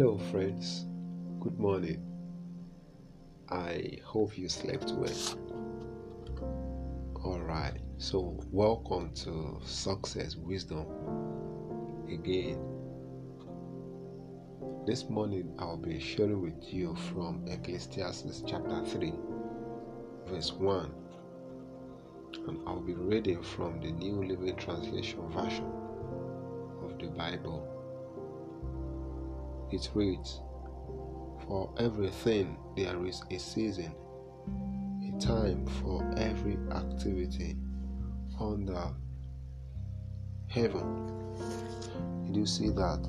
Hello, friends. Good morning. I hope you slept well. All right. So, welcome to Success Wisdom again. This morning, I'll be sharing with you from Ecclesiastes chapter 3, verse 1. And I'll be reading from the New Living Translation version of the Bible. It reads, For everything there is a season, a time for every activity under heaven. Did you see that?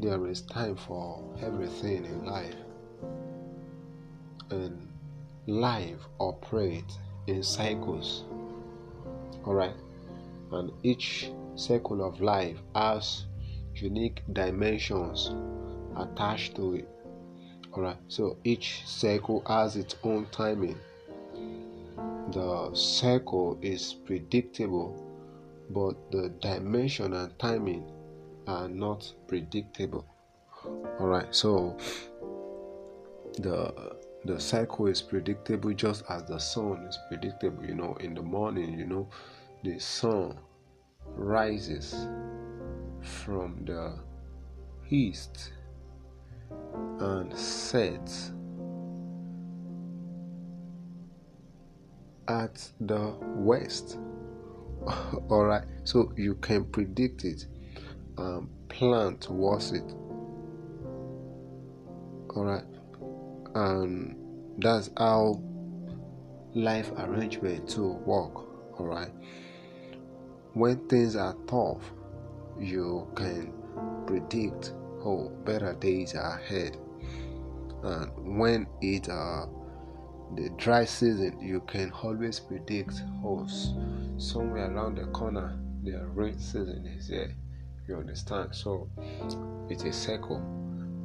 There is time for everything in life. And life operates in cycles. Alright? And each cycle of life has unique dimensions attached to it. Alright, so each cycle has its own timing. The cycle is predictable, but the dimension and timing are not predictable. Alright, so the the cycle is predictable just as the sun is predictable. You know, in the morning, you know, the sun rises from the east and sets at the west. All right, so you can predict it and plan towards it. All right, and that's how life arrangement to work. All right, when things are tough you can predict oh better days are ahead. And when it uh the dry season you can always predict oh somewhere around the corner the rain season is here. You understand? So it's a circle.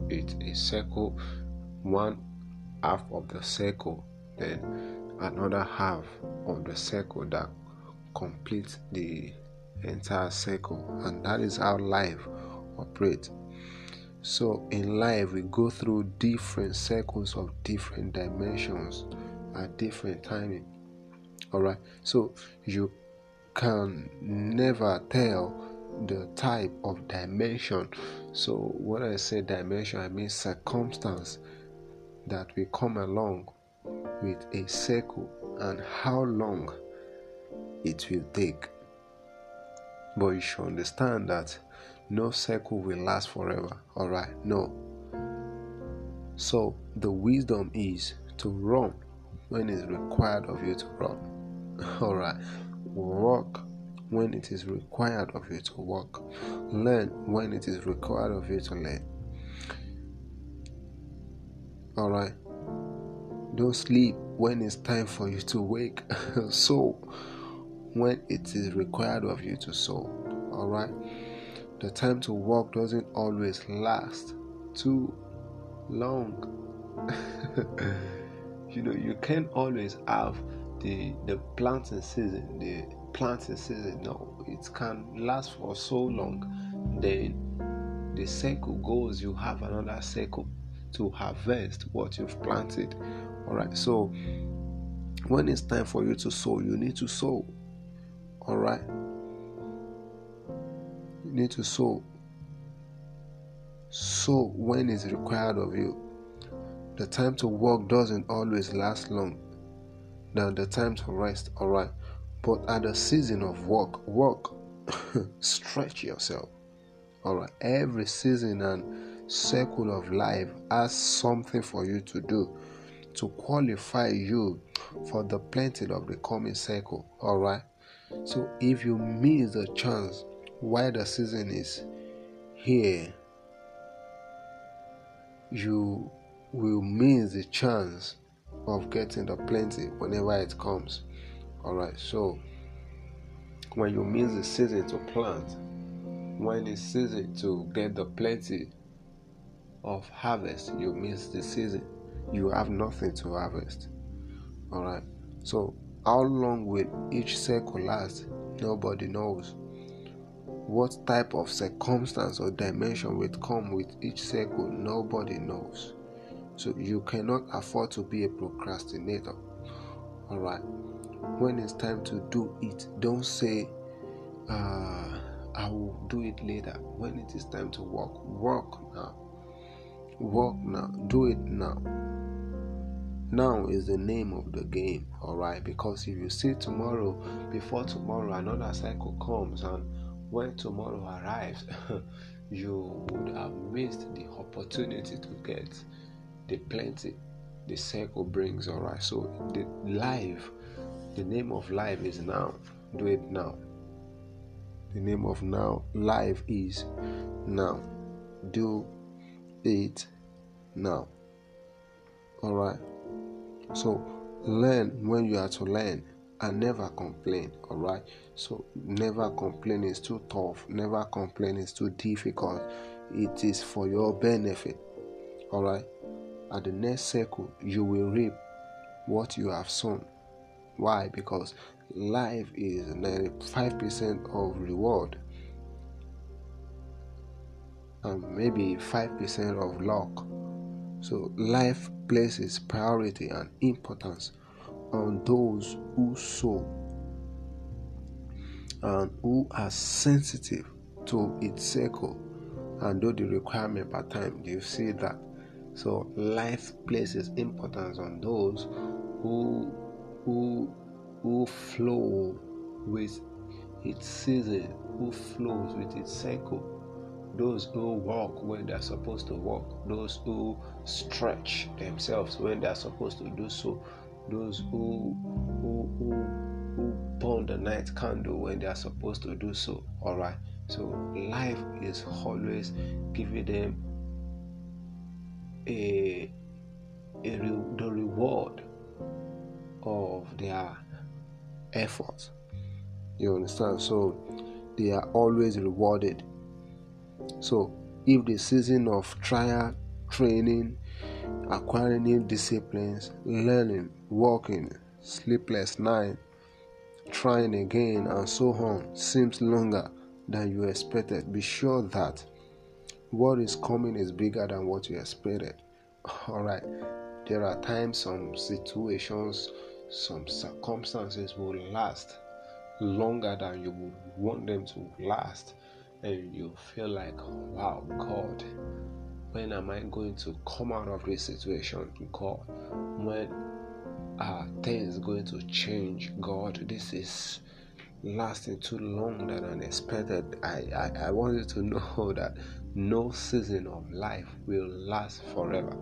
It's a circle. One half of the circle then another half of the circle that completes the entire circle, and that is how life operates. So, in life, we go through different circles of different dimensions at different timing. All right, so you can never tell the type of dimension. So, when I say dimension, I mean circumstance that we come along with a circle and how long it will take but you should understand that no cycle will last forever. Alright, no. So the wisdom is to run when it's required of you to run. Alright. Walk when it is required of you to walk. Learn when it is required of you to learn. Alright. Don't sleep when it's time for you to wake. so when it is required of you to sow. All right. The time to walk doesn't always last too long. you know, you can't always have the the planting season, the planting season. No, it can last for so long. Then the cycle goes, you have another cycle to harvest what you've planted. All right. So when it's time for you to sow, you need to sow. All right. You need to sow. Sow when it's required of you. The time to work doesn't always last long than the time to rest. All right. But at the season of work, work, stretch yourself. All right. Every season and circle of life has something for you to do to qualify you for the plenty of the coming cycle. All right. So if you miss the chance while the season is here, you will miss the chance of getting the plenty whenever it comes. Alright, so when you miss the season to plant, when it's season to get the plenty of harvest, you miss the season. You have nothing to harvest. Alright, so how long will each circle last? Nobody knows. What type of circumstance or dimension will come with each circle, nobody knows. So you cannot afford to be a procrastinator. All right. When it's time to do it, don't say, uh, I will do it later. When it is time to work, work now. Work now. Do it now. Now is the name of the game, all right? Because if you see tomorrow, before tomorrow, another cycle comes, and when tomorrow arrives, you would have missed the opportunity to get the plenty the cycle brings, all right? So, the life, the name of life is now. Do it now. The name of now, life is now. Do it now. All right. So learn when you are to learn and never complain. All right. So never complain is too tough. Never complain is too difficult. It is for your benefit. All right. At the next circle, you will reap what you have sown. Why? Because life is 95% of reward and maybe 5% of luck. So life places priority and importance on those who sow and who are sensitive to its circle and do the requirement per time. Do you see that? So life places importance on those who who who flow with its season, who flows with its cycle those who walk when they're supposed to walk, those who stretch themselves when they're supposed to do so, those who who who, who burn the night candle when they're supposed to do so. All right. So life is always giving them a, a the reward of their efforts. You understand? So they are always rewarded so, if the season of trial, training, acquiring new disciplines, learning, working, sleepless night, trying again, and so on seems longer than you expected, be sure that what is coming is bigger than what you expected. All right, there are times, some situations, some circumstances will last longer than you would want them to last and you feel like, wow, God, when am I going to come out of this situation? God, when are things going to change? God, this is lasting too long than unexpected. I, I, I want you to know that no season of life will last forever.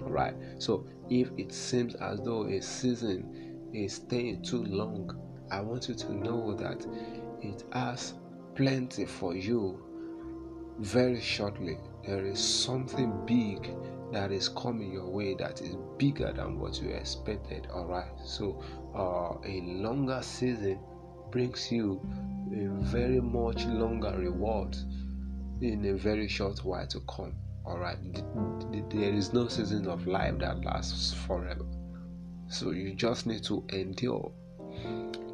Alright, so if it seems as though a season is staying too long, I want you to know that it has plenty for you very shortly. There is something big that is coming your way that is bigger than what you expected. All right, so uh, a longer season brings you a very much longer reward in a very short while to come. All right, there is no season of life that lasts forever. So you just need to endure.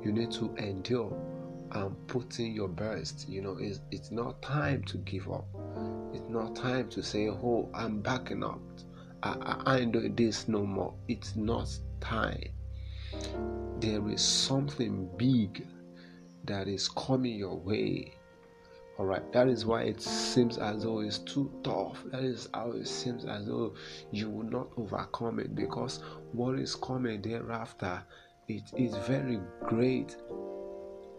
You need to endure and put in your best. You know, it's, it's not time to give up. It's not time to say, oh, I'm backing up. I, I, I ain't doing this no more. It's not time. There is something big that is coming your way. All right, that is why it seems as though it's too tough. That is how it seems as though you will not overcome it because what is coming thereafter it is very great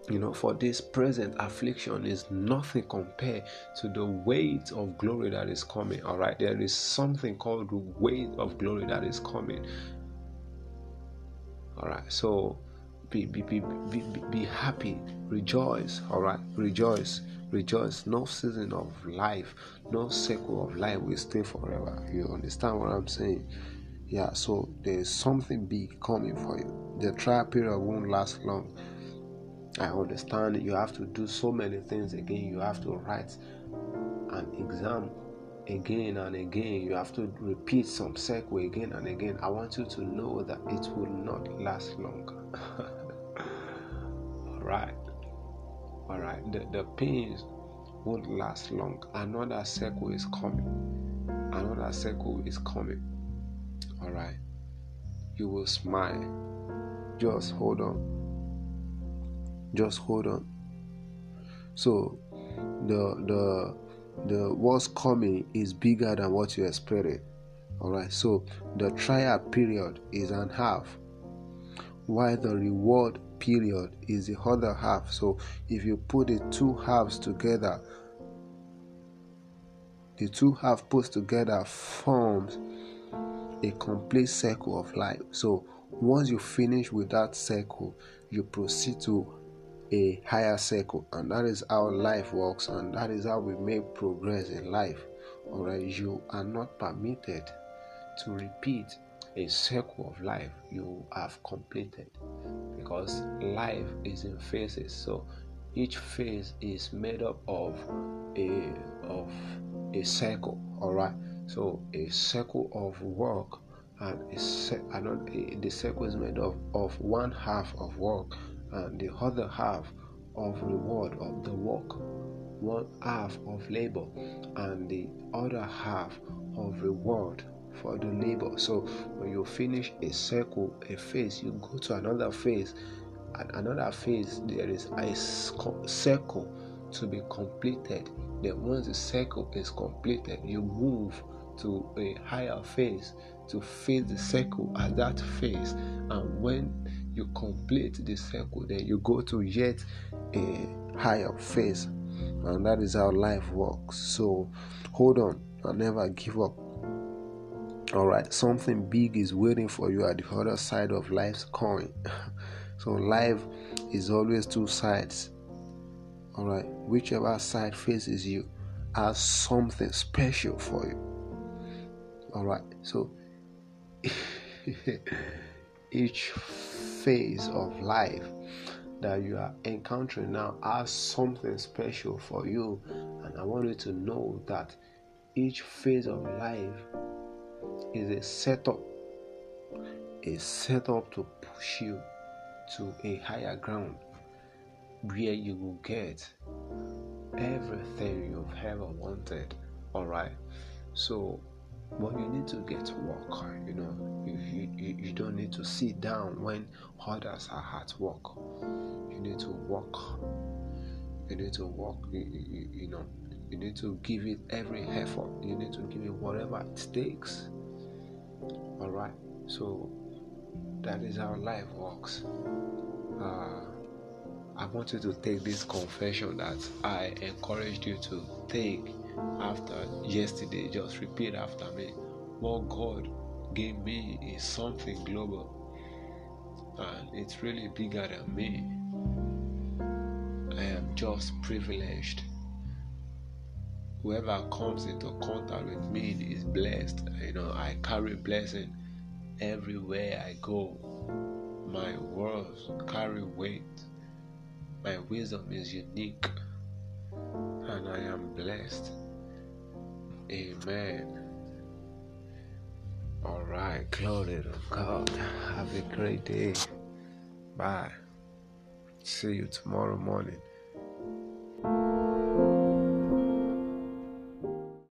you know, for this present affliction is nothing compared to the weight of glory that is coming. All right, there is something called the weight of glory that is coming. All right, so be be be be, be happy, rejoice. All right, rejoice, rejoice. No season of life, no cycle of life will stay forever. You understand what I'm saying? Yeah, so there is something big coming for you. The trial period won't last long I understand you have to do so many things again. You have to write an exam again and again. You have to repeat some circle again and again. I want you to know that it will not last long. All right. All right, the, the pains won't last long. Another circle is coming. Another circle is coming. All right, you will smile. Just hold on. Just hold on. So, the the the what's coming is bigger than what you expected. All right, so the trial period is an half, while the reward period is the other half. So if you put the two halves together, the two halves put together forms a complete circle of life. So once you finish with that circle, you proceed to a higher circle, and that is how life works, and that is how we make progress in life. Alright, you are not permitted to repeat a circle of life you have completed because life is in phases so each phase is made up of a of a circle all right so a circle of work and a, a, eh, the circle is made of, of one half of work and the other half of reward of the work one half of labor and the other half of reward for the labor. So when you finish a circle, a phase, you go to another phase. At another phase, there is a circle to be completed. Then once the circle is completed, you move to a higher phase to face the circle at that phase. And when you complete the circle, then you go to yet a higher phase. And that is how life works. So hold on and never give up. All right, something big is waiting for you at the other side of life's coin. so, life is always two sides. All right, whichever side faces you has something special for you. All right, so each phase of life that you are encountering now has something special for you, and I want you to know that each phase of life is a setup, a setup to push you to a higher ground where you will get everything you've ever wanted. All right, so but you need to get work. You know, you, you, you don't need to sit down when others are at work. You need to work. You need to work. You, you, you know, you need to give it every effort. You need to give it whatever it takes all right, so that is how life works. Uh, I want you to take this confession that I encouraged you to take after yesterday. Just repeat after me. What God gave me is something global, and it's really bigger than me. I am just privileged whoever comes into contact with me is blessed. You know, I carry blessing everywhere I go. My words carry weight. My wisdom is unique. And I am blessed. Amen. All right, glory to God. Have a great day. Bye. See you tomorrow morning.